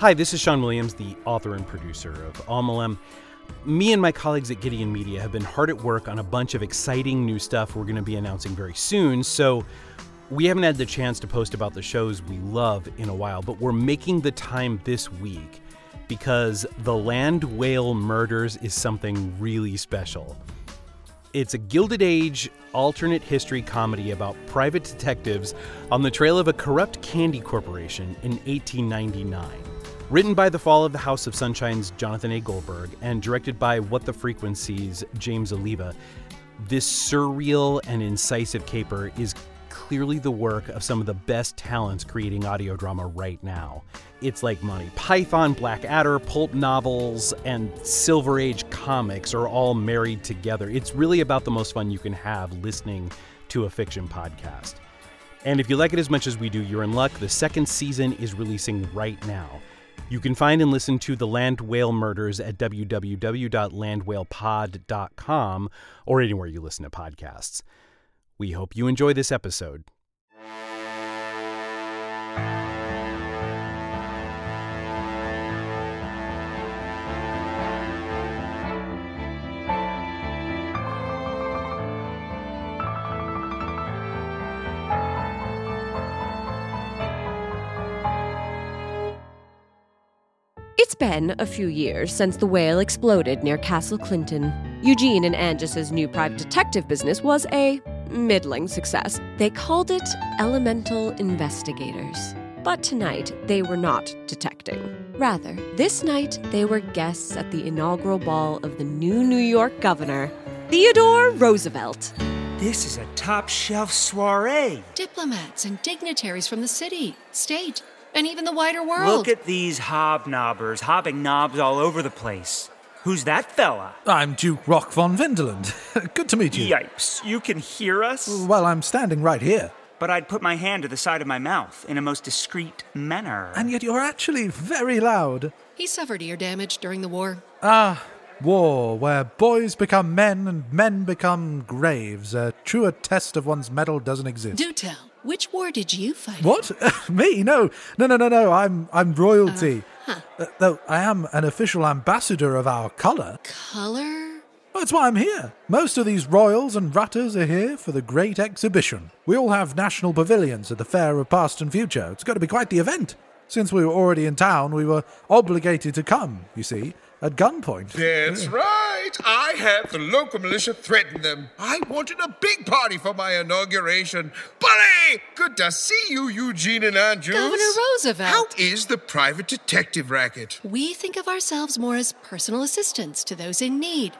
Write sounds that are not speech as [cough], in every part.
Hi, this is Sean Williams, the author and producer of Almalem. Me and my colleagues at Gideon Media have been hard at work on a bunch of exciting new stuff we're going to be announcing very soon, so we haven't had the chance to post about the shows we love in a while, but we're making the time this week because The Land Whale Murders is something really special. It's a Gilded Age alternate history comedy about private detectives on the trail of a corrupt candy corporation in 1899. Written by the Fall of the House of Sunshine's Jonathan A. Goldberg and directed by What the Frequency's James Oliva, this surreal and incisive caper is clearly the work of some of the best talents creating audio drama right now. It's like Monty Python, Blackadder, pulp novels, and Silver Age comics are all married together. It's really about the most fun you can have listening to a fiction podcast. And if you like it as much as we do, you're in luck. The second season is releasing right now. You can find and listen to The Land Whale Murders at www.landwhalepod.com or anywhere you listen to podcasts. We hope you enjoy this episode. Been a few years since the whale exploded near Castle Clinton. Eugene and Angus's new private detective business was a middling success. They called it Elemental Investigators. But tonight, they were not detecting. Rather, this night, they were guests at the inaugural ball of the new New York governor, Theodore Roosevelt. This is a top shelf soiree. Diplomats and dignitaries from the city, state, and even the wider world. Look at these hobnobbers hopping knobs all over the place. Who's that fella? I'm Duke Rock von Vinderland. [laughs] Good to meet you. Yipes, you can hear us? Well, I'm standing right here. But I'd put my hand to the side of my mouth in a most discreet manner. And yet you're actually very loud. He suffered ear damage during the war. Ah, war, where boys become men and men become graves. A truer test of one's mettle doesn't exist. Do tell. Which war did you fight? What? [laughs] Me? No, no, no, no, no. I'm I'm royalty. Uh, huh. Uh, though I am an official ambassador of our colour. Color? That's why I'm here. Most of these royals and rutters are here for the great exhibition. We all have national pavilions at the Fair of Past and Future. It's going to be quite the event. Since we were already in town, we were obligated to come, you see, at gunpoint. That's right. I had the local militia threaten them. I wanted a big party for my inauguration. Bully! Good to see you, Eugene and Andrews. Governor Roosevelt. How is the private detective racket? We think of ourselves more as personal assistants to those in need.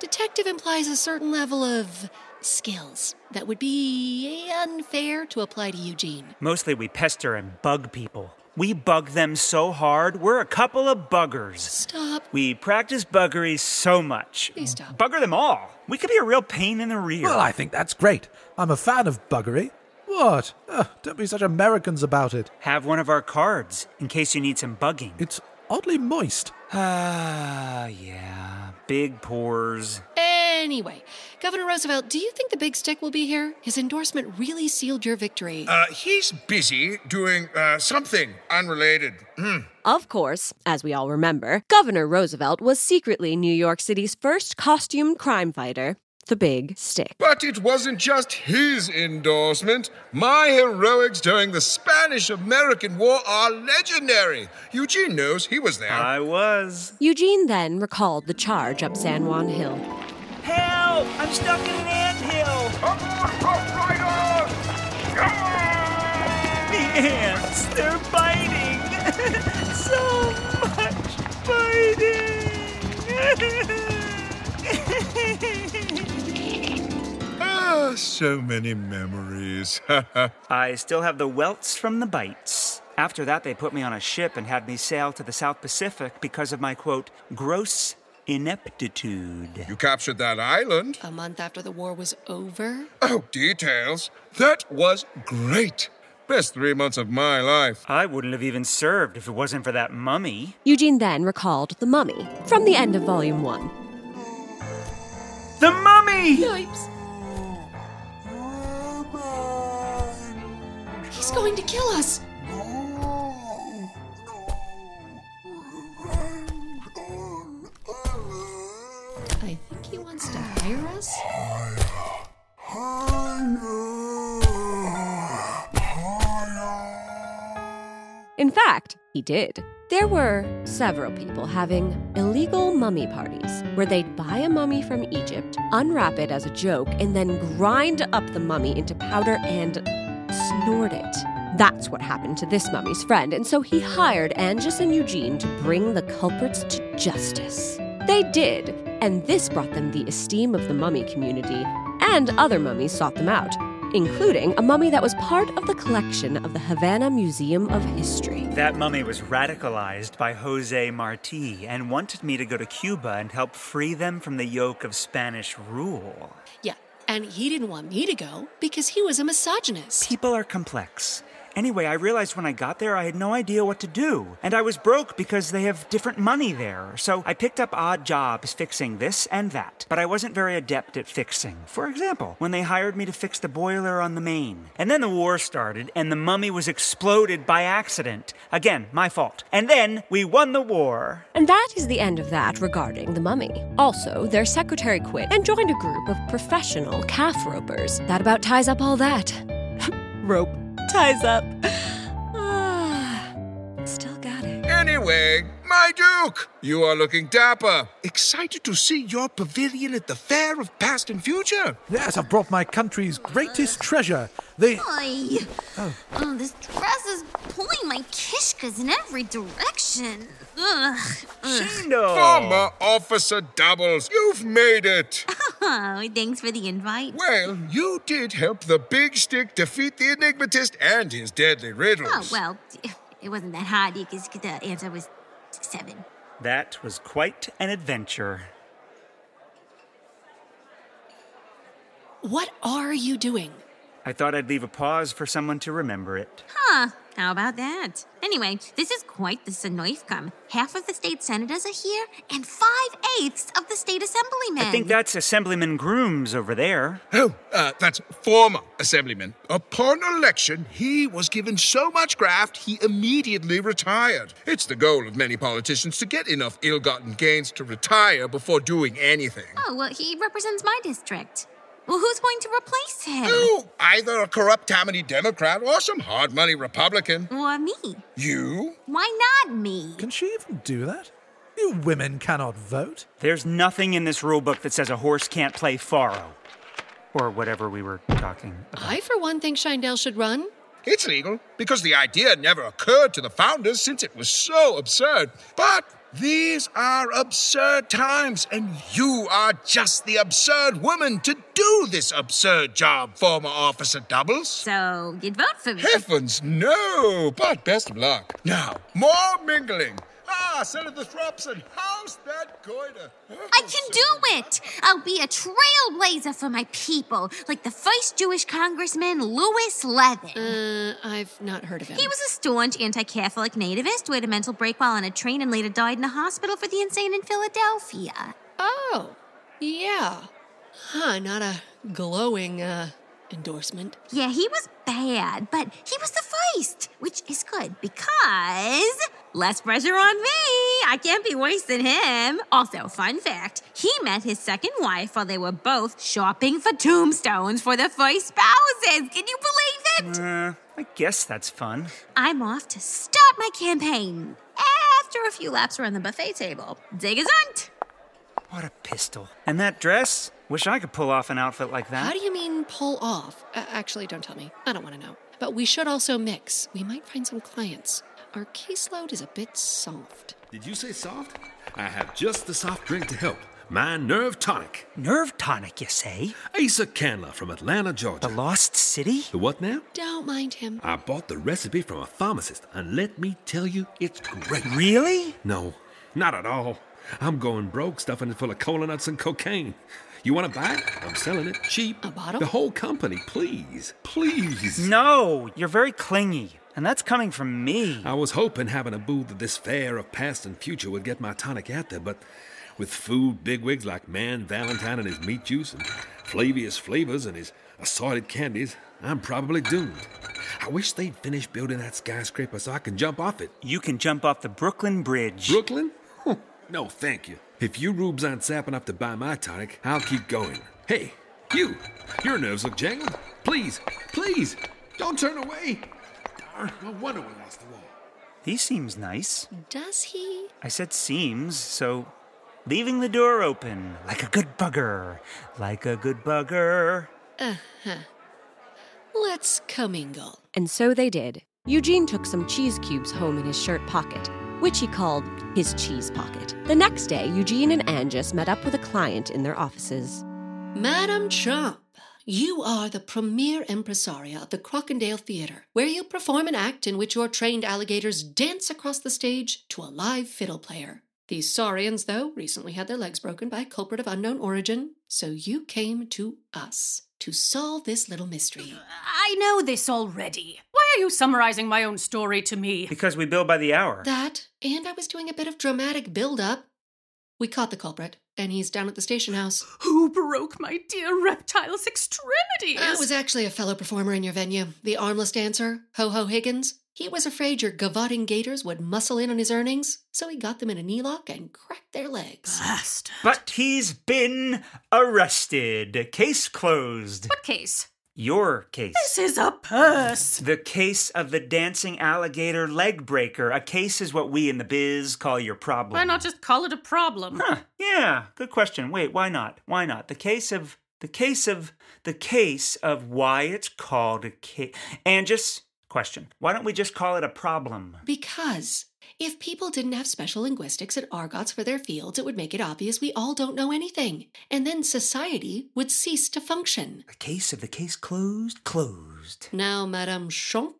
Detective implies a certain level of skills that would be unfair to apply to Eugene. Mostly we pester and bug people. We bug them so hard, we're a couple of buggers. Stop. We practice buggery so much. Please stop. Bugger them all. We could be a real pain in the rear. Well, I think that's great. I'm a fan of buggery. What? Ugh, don't be such Americans about it. Have one of our cards in case you need some bugging. It's oddly moist. Ah, yeah. Big pores. Anyway, Governor Roosevelt, do you think the big stick will be here? His endorsement really sealed your victory. Uh, he's busy doing uh, something unrelated. Hmm. Of course, as we all remember, Governor Roosevelt was secretly New York City's first costumed crime fighter, the Big Stick. But it wasn't just his endorsement. My heroics during the Spanish American War are legendary. Eugene knows he was there. I was. Eugene then recalled the charge up San Juan Hill. Help! I'm stuck in an anthill! [laughs] The ants, they're biting! [laughs] so much biting! [laughs] Ah, so many memories. [laughs] I still have the welts from the bites. After that, they put me on a ship and had me sail to the South Pacific because of my quote, gross ineptitude. you captured that island. a month after the war was over? Oh, details. That was great. Best three months of my life. I wouldn't have even served if it wasn't for that mummy. Eugene then recalled the mummy from the end of Volume 1. The mummy! Yipes. going to kill us! I think he wants to hire us? In fact, he did. There were several people having illegal mummy parties where they'd buy a mummy from Egypt, unwrap it as a joke, and then grind up the mummy into powder and snort it. That's what happened to this mummy's friend, and so he hired Angus and Eugene to bring the culprits to justice. They did, and this brought them the esteem of the mummy community, and other mummies sought them out, including a mummy that was part of the collection of the Havana Museum of History. That mummy was radicalized by Jose Marti and wanted me to go to Cuba and help free them from the yoke of Spanish rule. Yeah, and he didn't want me to go because he was a misogynist. People are complex. Anyway, I realized when I got there I had no idea what to do. And I was broke because they have different money there. So I picked up odd jobs fixing this and that. But I wasn't very adept at fixing. For example, when they hired me to fix the boiler on the main. And then the war started and the mummy was exploded by accident. Again, my fault. And then we won the war. And that is the end of that regarding the mummy. Also, their secretary quit and joined a group of professional calf ropers. That about ties up all that. [laughs] Rope ties up. Ah, [sighs] still got it. Anyway, my Duke, you are looking dapper. Excited to see your pavilion at the Fair of Past and Future. Yes, I've brought my country's greatest treasure, the. Oy. Oh. oh. this dress is pulling my kishkas in every direction. Ugh. Shindo! Former Officer Doubles, you've made it. Oh, thanks for the invite. Well, you did help the Big Stick defeat the Enigmatist and his deadly riddles. Oh, well, it wasn't that hard because the answer was seven. That was quite an adventure. What are you doing? I thought I'd leave a pause for someone to remember it. Huh, how about that? Anyway, this is quite the Sonoifcom. Half of the state senators are here, and five eighths of the state assemblymen. I think that's Assemblyman Grooms over there. Oh, uh, that's former Assemblyman. Upon election, he was given so much graft, he immediately retired. It's the goal of many politicians to get enough ill gotten gains to retire before doing anything. Oh, well, he represents my district. Well, who's going to replace him? Oh, either a corrupt Tammany Democrat or some hard money Republican. Or me? You? Why not me? Can she even do that? You women cannot vote. There's nothing in this rule book that says a horse can't play faro. Or whatever we were talking about. I, for one, think Shindell should run. It's legal because the idea never occurred to the founders since it was so absurd. But these are absurd times, and you are just the absurd woman to do this absurd job, former Officer Doubles. So, you'd vote for me? Heavens, no! But best of luck. Now, more mingling. Ah, Senator Thropson, how's that going to? I can do it! I'll be a trailblazer for my people, like the first Jewish Congressman, Lewis Levin. Uh, I've not heard of him. He was a staunch anti Catholic nativist who had a mental break while on a train and later died in a hospital for the insane in Philadelphia. Oh, yeah. Huh, not a glowing, uh, endorsement. Yeah, he was bad, but he was the first, which is good because less pressure on me. I can't be worse than him. Also, fun fact he met his second wife while they were both shopping for tombstones for the first spouses. Can you believe it? Uh, I guess that's fun. I'm off to start my campaign after a few laps around the buffet table. Zigazant! What a pistol. And that dress? Wish I could pull off an outfit like that. How that. do you mean pull off? Uh, actually, don't tell me. I don't want to know. But we should also mix. We might find some clients. Our caseload is a bit soft. Did you say soft? I have just the soft drink to help. My Nerve Tonic. Nerve tonic, you say? Asa Candler from Atlanta, Georgia. The Lost City? The what now? Don't mind him. I bought the recipe from a pharmacist, and let me tell you, it's great. Really? No, not at all. I'm going broke stuffing it full of cola nuts and cocaine. You want to buy it? I'm selling it cheap. A bottle? The whole company, please. Please. No, you're very clingy. And that's coming from me. I was hoping having a booth at this fair of past and future would get my tonic out there, but with food bigwigs like Mann Valentine and his meat juice and Flavius Flavors and his assorted candies, I'm probably doomed. I wish they'd finish building that skyscraper so I can jump off it. You can jump off the Brooklyn Bridge. Brooklyn? no, thank you. If you rubes aren't sap enough to buy my tonic, I'll keep going. Hey, you! Your nerves look jangled. Please, please, don't turn away. Darn, no wonder we lost the wall. He seems nice. Does he? I said seems, so leaving the door open like a good bugger. Like a good bugger. Uh huh. Let's commingle. And so they did. Eugene took some cheese cubes home in his shirt pocket, which he called his cheese pocket. The next day, Eugene and Angus met up with a client in their offices. Madam Chomp, you are the premier impresaria of the Crockendale Theater, where you perform an act in which your trained alligators dance across the stage to a live fiddle player. These saurians, though, recently had their legs broken by a culprit of unknown origin, so you came to us to solve this little mystery. I know this already. Why are you summarizing my own story to me? Because we bill by the hour. That, and I was doing a bit of dramatic build up. We caught the culprit, and he's down at the station house. [gasps] Who broke my dear reptile's extremities? That was actually a fellow performer in your venue, the armless dancer, Ho Ho Higgins. He was afraid your gavoting gators would muscle in on his earnings, so he got them in a knee lock and cracked their legs. Bastard. But he's been arrested. Case closed. What case? Your case. This is a purse. The case of the dancing alligator leg breaker. A case is what we in the biz call your problem. Why not just call it a problem? Huh, yeah, good question. Wait, why not? Why not? The case of the case of the case of why it's called a case. And just question. Why don't we just call it a problem? Because if people didn't have special linguistics at Argots for their fields, it would make it obvious we all don't know anything. And then society would cease to function. The case of the case closed, closed. Now, Madame Chomp,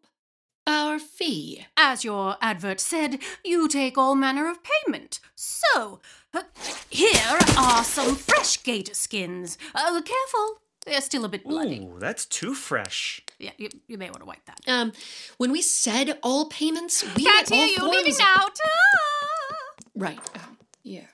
our fee. As your advert said, you take all manner of payment. So, uh, here are some fresh gator skins. Uh, careful, they're still a bit bloody. Ooh, that's too fresh. Yeah, you, you may want to wipe that. Um, when we said all payments, we Can't meant all hear you. forms Leaving of- now. Ah! Right. Um, yeah.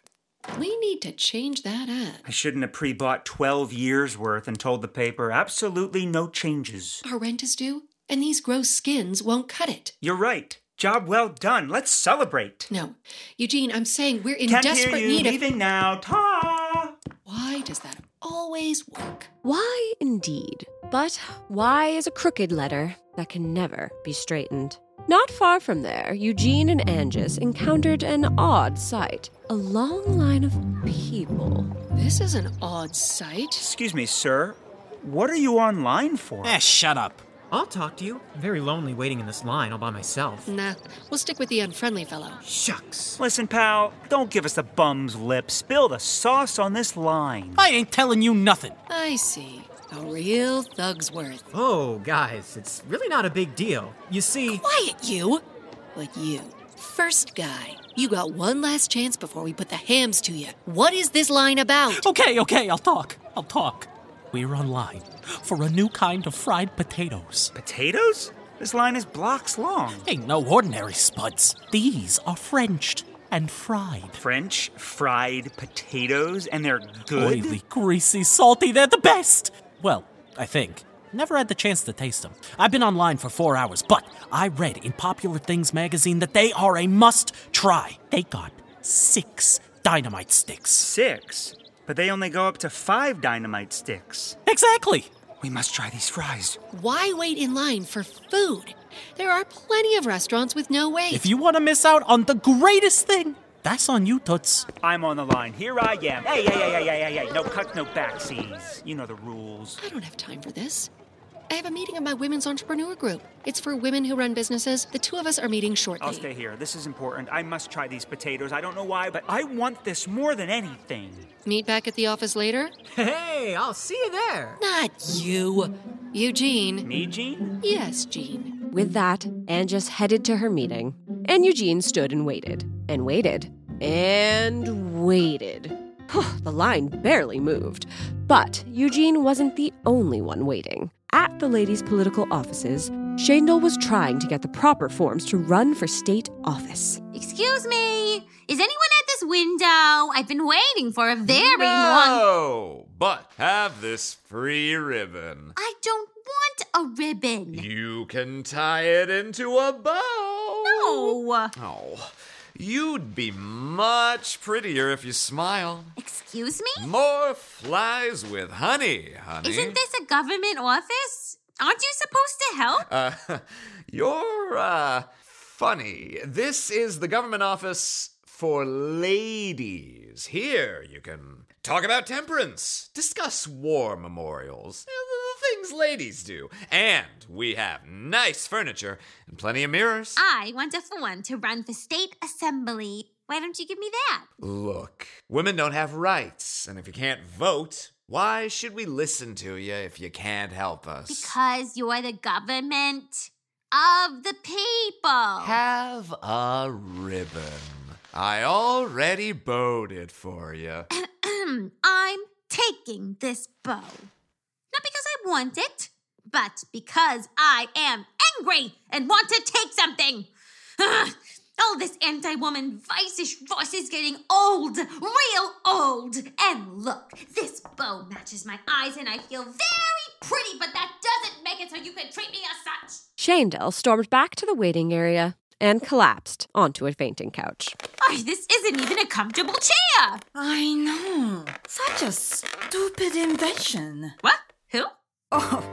We need to change that ad. I shouldn't have pre bought 12 years worth and told the paper absolutely no changes. Our rent is due, and these gross skins won't cut it. You're right. Job well done. Let's celebrate. No, Eugene, I'm saying we're in Can't desperate hear you. need of. Leaving now. Ta! Why does that always work? Why, indeed? But why is a crooked letter that can never be straightened? Not far from there, Eugene and Angus encountered an odd sight a long line of people. This is an odd sight. Excuse me, sir. What are you online for? Eh, shut up. I'll talk to you. I'm very lonely waiting in this line all by myself. Nah, we'll stick with the unfriendly fellow. Shucks. Listen, pal, don't give us the bum's lip. Spill the sauce on this line. I ain't telling you nothing. I see. A real thug's worth. Oh, guys, it's really not a big deal. You see, Quiet, you! But you, first guy, you got one last chance before we put the hams to you. What is this line about? okay, okay, I'll talk. I'll talk. We're online for a new kind of fried potatoes. Potatoes? This line is blocks long. Ain't no ordinary spuds. These are Frenched and fried. French fried potatoes, and they're good. Oily, greasy, salty, they're the best! Well, I think. Never had the chance to taste them. I've been online for four hours, but I read in Popular Things magazine that they are a must try. They got six dynamite sticks. Six, but they only go up to five dynamite sticks. Exactly! We must try these fries. Why wait in line for food? There are plenty of restaurants with no wait. If you want to miss out on the greatest thing, that's on you, Toots. I'm on the line. Here I am. Hey, hey, hey, hey, hey, hey, hey. No cuts, no backsies. You know the rules. I don't have time for this. I have a meeting of my women's entrepreneur group. It's for women who run businesses. The two of us are meeting shortly. I'll stay here. This is important. I must try these potatoes. I don't know why, but I want this more than anything. Meet back at the office later? Hey, I'll see you there. Not you. Eugene. Me, Gene? Yes, Gene. With that, Angus headed to her meeting, and Eugene stood and waited, and waited, and waited. [sighs] the line barely moved. But Eugene wasn't the only one waiting. At the ladies' political offices, Shandel was trying to get the proper forms to run for state office. Excuse me. Is anyone at this window? I've been waiting for a very long. No, but have this free ribbon. I don't want a ribbon. You can tie it into a bow. No. Oh, You'd be much prettier if you smiled. Excuse me? More flies with honey, honey. Isn't this a government office? Aren't you supposed to help? Uh, [laughs] you're, uh, funny. This is the government office for ladies. Here you can talk about temperance, discuss war memorials, things ladies do. And we have nice furniture and plenty of mirrors. I want a form to run for state assembly. Why don't you give me that? Look, women don't have rights, and if you can't vote, why should we listen to you if you can't help us? Because you're the government of the people. Have a ribbon. I already bowed it for you. [clears throat] I'm taking this bow. Not because I want it, but because I am angry and want to take something. Ugh. All this anti woman viceish voice is getting old, real old. And look, this bow matches my eyes and I feel very pretty, but that doesn't make it so you can treat me as such. Shandell stormed back to the waiting area and collapsed onto a fainting couch. Oh, this isn't even a comfortable chair. I know. Such a stupid invention. What? Who? Oh,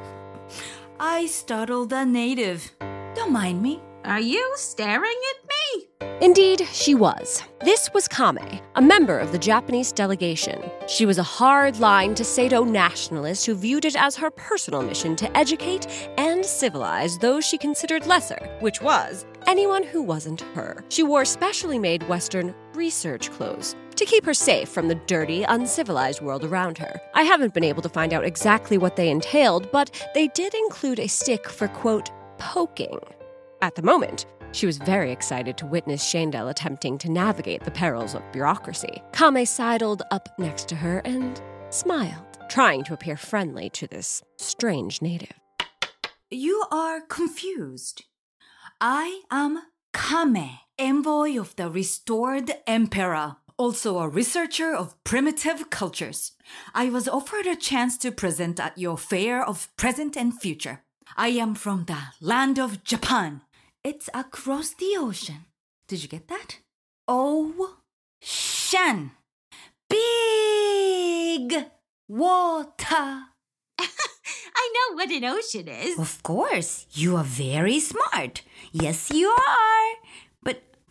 I startled a native. Don't mind me. Are you staring at me? Indeed, she was. This was Kame, a member of the Japanese delegation. She was a hard-line Taseto nationalist who viewed it as her personal mission to educate and civilize those she considered lesser, which was anyone who wasn't her. She wore specially made Western research clothes to keep her safe from the dirty, uncivilized world around her. I haven't been able to find out exactly what they entailed, but they did include a stick for, quote, poking. At the moment, she was very excited to witness Shandell attempting to navigate the perils of bureaucracy. Kame sidled up next to her and smiled, trying to appear friendly to this strange native. You are confused. I am Kame, envoy of the restored emperor, also a researcher of primitive cultures. I was offered a chance to present at your fair of present and future. I am from the land of Japan. It's across the ocean. Did you get that? Ocean. Big water. [laughs] I know what an ocean is. Of course, you are very smart. Yes, you are.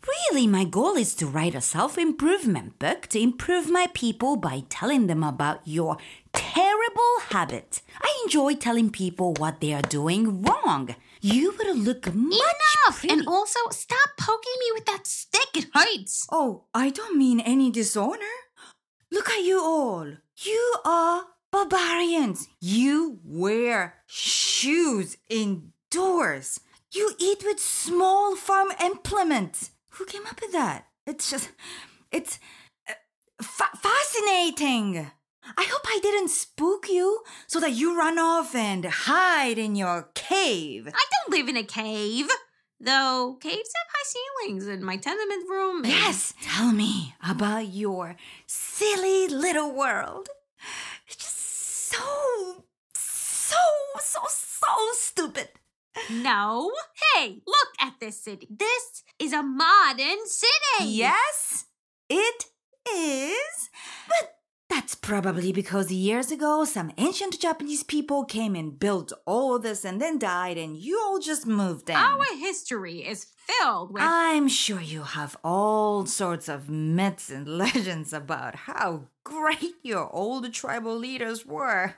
Really, my goal is to write a self improvement book to improve my people by telling them about your terrible habit. I enjoy telling people what they are doing wrong. You would look much Enough! pretty- And also, stop poking me with that stick. It hurts. Oh, I don't mean any dishonor. Look at you all. You are barbarians. You wear shoes indoors. You eat with small farm implements. Who came up with that? It's just, it's uh, fa- fascinating. I hope I didn't spook you so that you run off and hide in your cave. I don't live in a cave. Though caves have high ceilings in my tenement room. and- Yes, tell me about your silly little world. It's just so, so, so, so stupid. No. Hey, look at this city. This is a modern city. Yes, it is. But that's probably because years ago some ancient Japanese people came and built all this and then died, and you all just moved in. Our history is filled with. I'm sure you have all sorts of myths and [laughs] legends about how great your old tribal leaders were.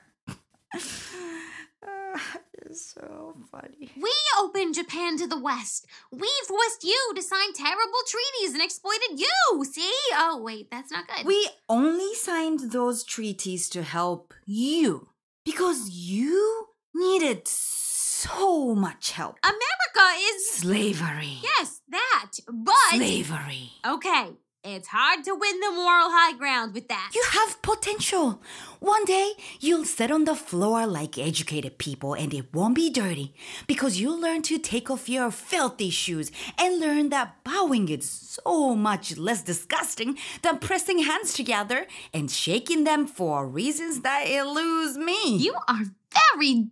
Ah, [laughs] so funny. we opened Japan to the West. We forced you to sign terrible treaties and exploited you. See? Oh, wait, that's not good. We only signed those treaties to help you because you needed so much help. America is. Slavery. Yes, that. But. Slavery. Okay, it's hard to win the moral high ground with that. You have potential. One day, you'll sit on the floor like educated people and it won't be dirty because you'll learn to take off your filthy shoes and learn that bowing is so much less disgusting than pressing hands together and shaking them for reasons that elude me. You are very.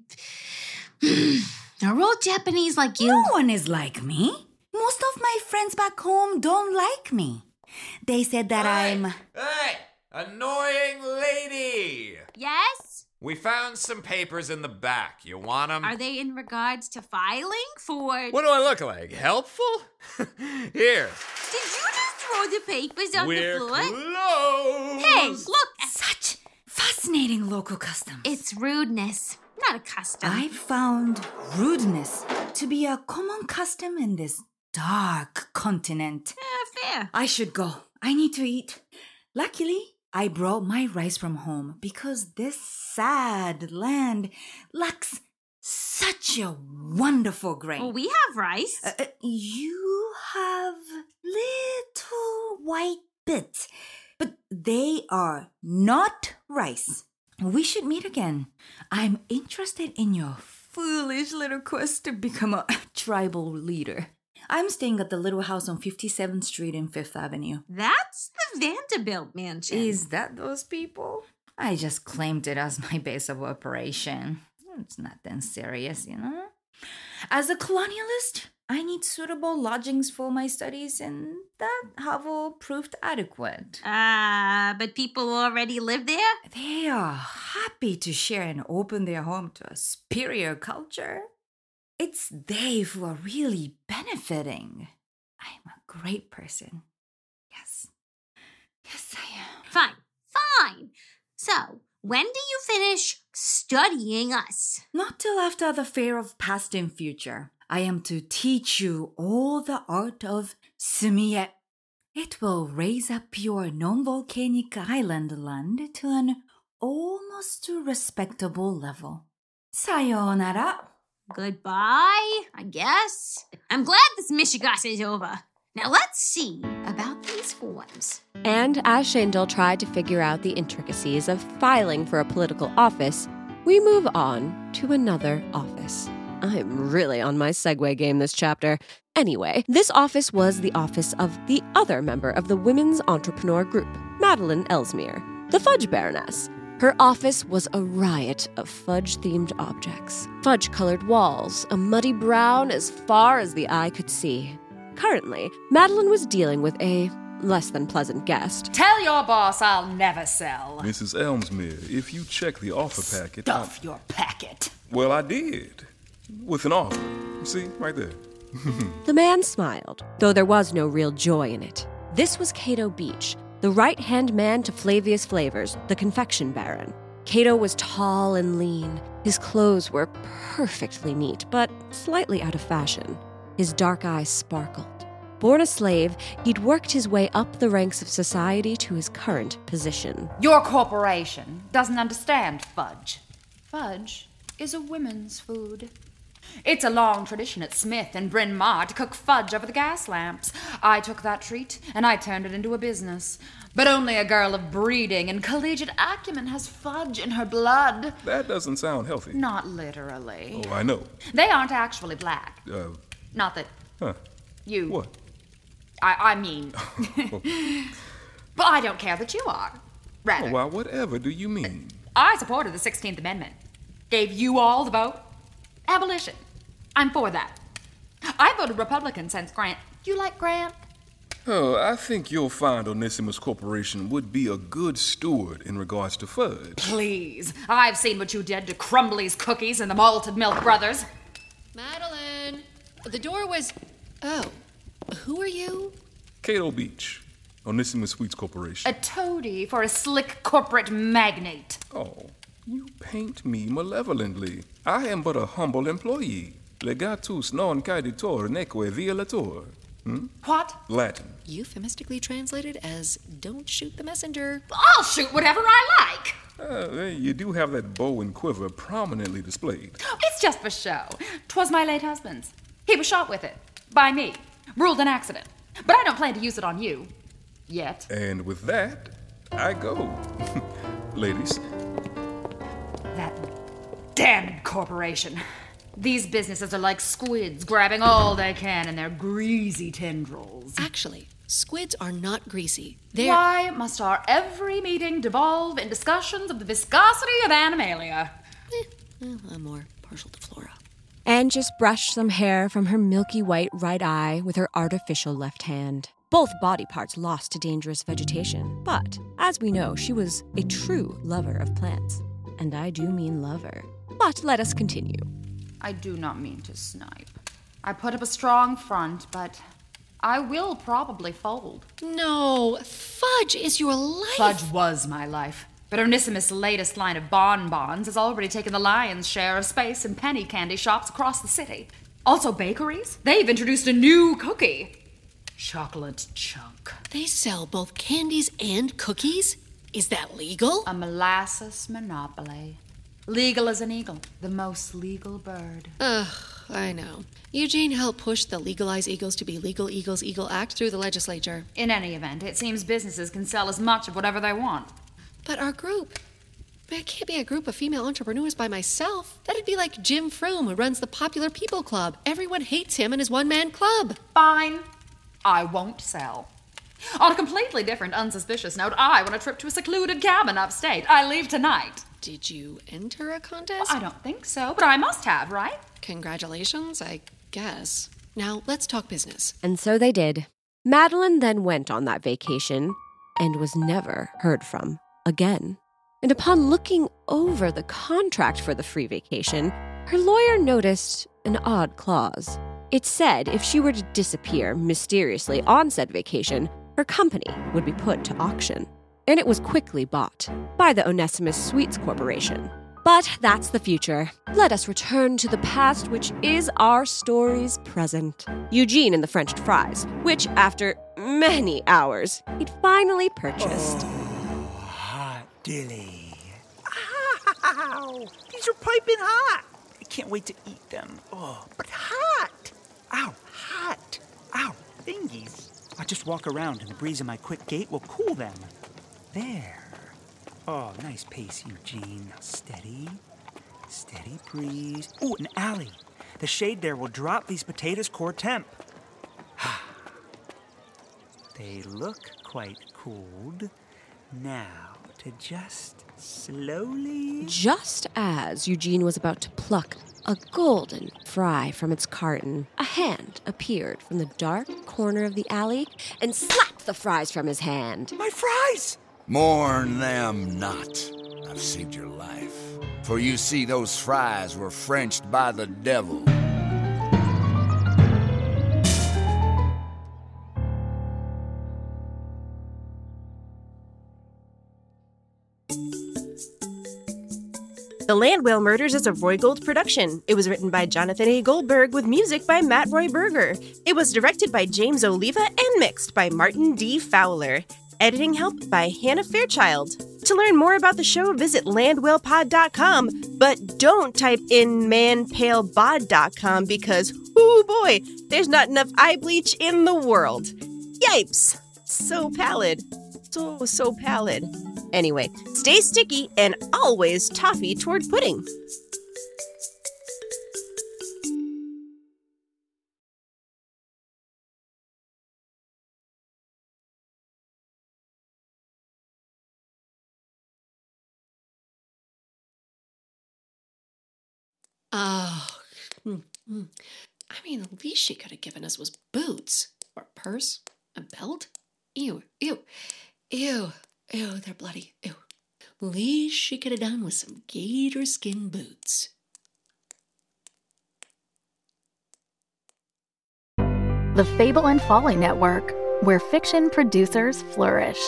[sighs] Are all Japanese like you? No one is like me. Most of my friends back home don't like me. They said that I'm. Hey, annoying lady! Yes? We found some papers in the back. You want them? Are they in regards to filing for. What do I look like? Helpful? [laughs] Here. Did you just throw the papers on We're the floor? closed. Hey, look! Such fascinating local customs. It's rudeness, not a custom. I found rudeness to be a common custom in this dark continent. Eh, fair. I should go. I need to eat. Luckily, I brought my rice from home because this sad land lacks such a wonderful grain. Well, we have rice. Uh, uh, you have little white bits, but they are not rice. We should meet again. I'm interested in your foolish little quest to become a tribal leader. I'm staying at the little house on 57th Street and 5th Avenue. That's the Vanderbilt mansion. Is that those people? I just claimed it as my base of operation. It's nothing serious, you know? As a colonialist, I need suitable lodgings for my studies, and that hovel proved adequate. Ah, but people already live there? They are happy to share and open their home to a superior culture. It's they who are really benefiting. I'm a great person. Yes. Yes, I am. Fine, fine. So, when do you finish studying us? Not till after the fair of past and future. I am to teach you all the art of Sumie. It will raise up your non volcanic island land to an almost respectable level. Sayonara. Goodbye, I guess. I'm glad this Michigas is over. Now let's see about these forms. And as Shandel tried to figure out the intricacies of filing for a political office, we move on to another office. I'm really on my segue game this chapter. Anyway, this office was the office of the other member of the Women's Entrepreneur Group, Madeline Ellesmere, the Fudge Baroness. Her office was a riot of fudge themed objects fudge colored walls, a muddy brown as far as the eye could see. Currently, Madeline was dealing with a less than pleasant guest. Tell your boss I'll never sell. Mrs. Ellesmere, if you check the offer packet. Stuff your packet. Well, I did. With an offer. See, right there. [laughs] The man smiled, though there was no real joy in it. This was Cato Beach, the right hand man to Flavius Flavors, the confection baron. Cato was tall and lean. His clothes were perfectly neat, but slightly out of fashion. His dark eyes sparkled. Born a slave, he'd worked his way up the ranks of society to his current position. Your corporation doesn't understand fudge. Fudge is a women's food. It's a long tradition at Smith and Bryn Mawr to cook fudge over the gas lamps. I took that treat and I turned it into a business. But only a girl of breeding and collegiate acumen has fudge in her blood. That doesn't sound healthy. Not literally. Oh, I know. They aren't actually black. Uh, Not that huh. you. What? I, I mean. [laughs] but I don't care that you are. Rather, Oh, well, whatever do you mean? I supported the 16th Amendment. Gave you all the vote. Abolition. I'm for that. I voted Republican since Grant. You like Grant? Oh, I think you'll find Onesimus Corporation would be a good steward in regards to fudge. Please. I've seen what you did to Crumbly's Cookies and the Malted Milk Brothers. Madeline, the door was. Oh, who are you? Cato Beach, Onesimus Sweets Corporation. A toady for a slick corporate magnate. Oh, you paint me malevolently. I am but a humble employee. Legatus non caeditor neque violator. Hmm? What? Latin. Euphemistically translated as don't shoot the messenger. I'll shoot whatever I like. Uh, you do have that bow and quiver prominently displayed. It's just for show. 'Twas my late husband's. He was shot with it. By me. Ruled an accident. But I don't plan to use it on you. Yet. And with that, I go. [laughs] Ladies, That damned corporation. These businesses are like squids grabbing all they can in their greasy tendrils. Actually, squids are not greasy. They're. Why must our every meeting devolve in discussions of the viscosity of animalia? Eh, well, I'm more partial to flora. Anne just brushed some hair from her milky white right eye with her artificial left hand. Both body parts lost to dangerous vegetation, but as we know, she was a true lover of plants. And I do mean lover. But let us continue. I do not mean to snipe. I put up a strong front, but I will probably fold. No, fudge is your life. Fudge was my life. But Onesimus' latest line of bonbons has already taken the lion's share of space in penny candy shops across the city. Also, bakeries. They've introduced a new cookie chocolate chunk. They sell both candies and cookies? Is that legal? A molasses monopoly. Legal as an eagle, the most legal bird. Ugh, I know. Eugene helped push the Legalize Eagles to be Legal Eagles Eagle Act through the legislature. In any event, it seems businesses can sell as much of whatever they want. But our group. I can't be a group of female entrepreneurs by myself. That'd be like Jim Froome, who runs the Popular People Club. Everyone hates him and his one man club. Fine. I won't sell. On a completely different, unsuspicious note, I want a trip to a secluded cabin upstate. I leave tonight. Did you enter a contest? Well, I don't think so, but I must have, right? Congratulations, I guess. Now, let's talk business. And so they did. Madeline then went on that vacation and was never heard from again. And upon looking over the contract for the free vacation, her lawyer noticed an odd clause. It said if she were to disappear mysteriously on said vacation, her company would be put to auction. And it was quickly bought by the Onesimus Sweets Corporation. But that's the future. Let us return to the past, which is our story's present. Eugene and the French fries, which, after many hours, he'd finally purchased. Oh, hot dilly. Ow! These are piping hot. I can't wait to eat them. Oh, but hot. Ow, hot. Ow, thingies. I'll just walk around and the breeze of my quick gait will cool them. There. Oh, nice pace, Eugene. Now steady. Steady breeze. Ooh, an alley. The shade there will drop these potatoes core temp. Ha! [sighs] They look quite cooled. Now, to just slowly. Just as Eugene was about to pluck a golden fry from its carton, a hand appeared from the dark corner of the alley and slapped the fries from his hand. My fries! Mourn them not. I've saved your life. For you see, those fries were Frenched by the devil. The Land Whale Murders is a Roy Gold production. It was written by Jonathan A. Goldberg with music by Matt Roy Berger. It was directed by James Oliva and mixed by Martin D. Fowler. Editing help by Hannah Fairchild. To learn more about the show, visit landwhalepod.com, but don't type in manpalebod.com because, oh boy, there's not enough eye bleach in the world. Yipes! So pallid. So, so pallid. Anyway, stay sticky and always toffee toward pudding. Mm, mm. I mean, the least she could have given us was boots or a purse, a belt. Ew, ew, ew, ew, they're bloody. Ew. Least she could have done was some gator skin boots. The Fable and Folly Network, where fiction producers flourish.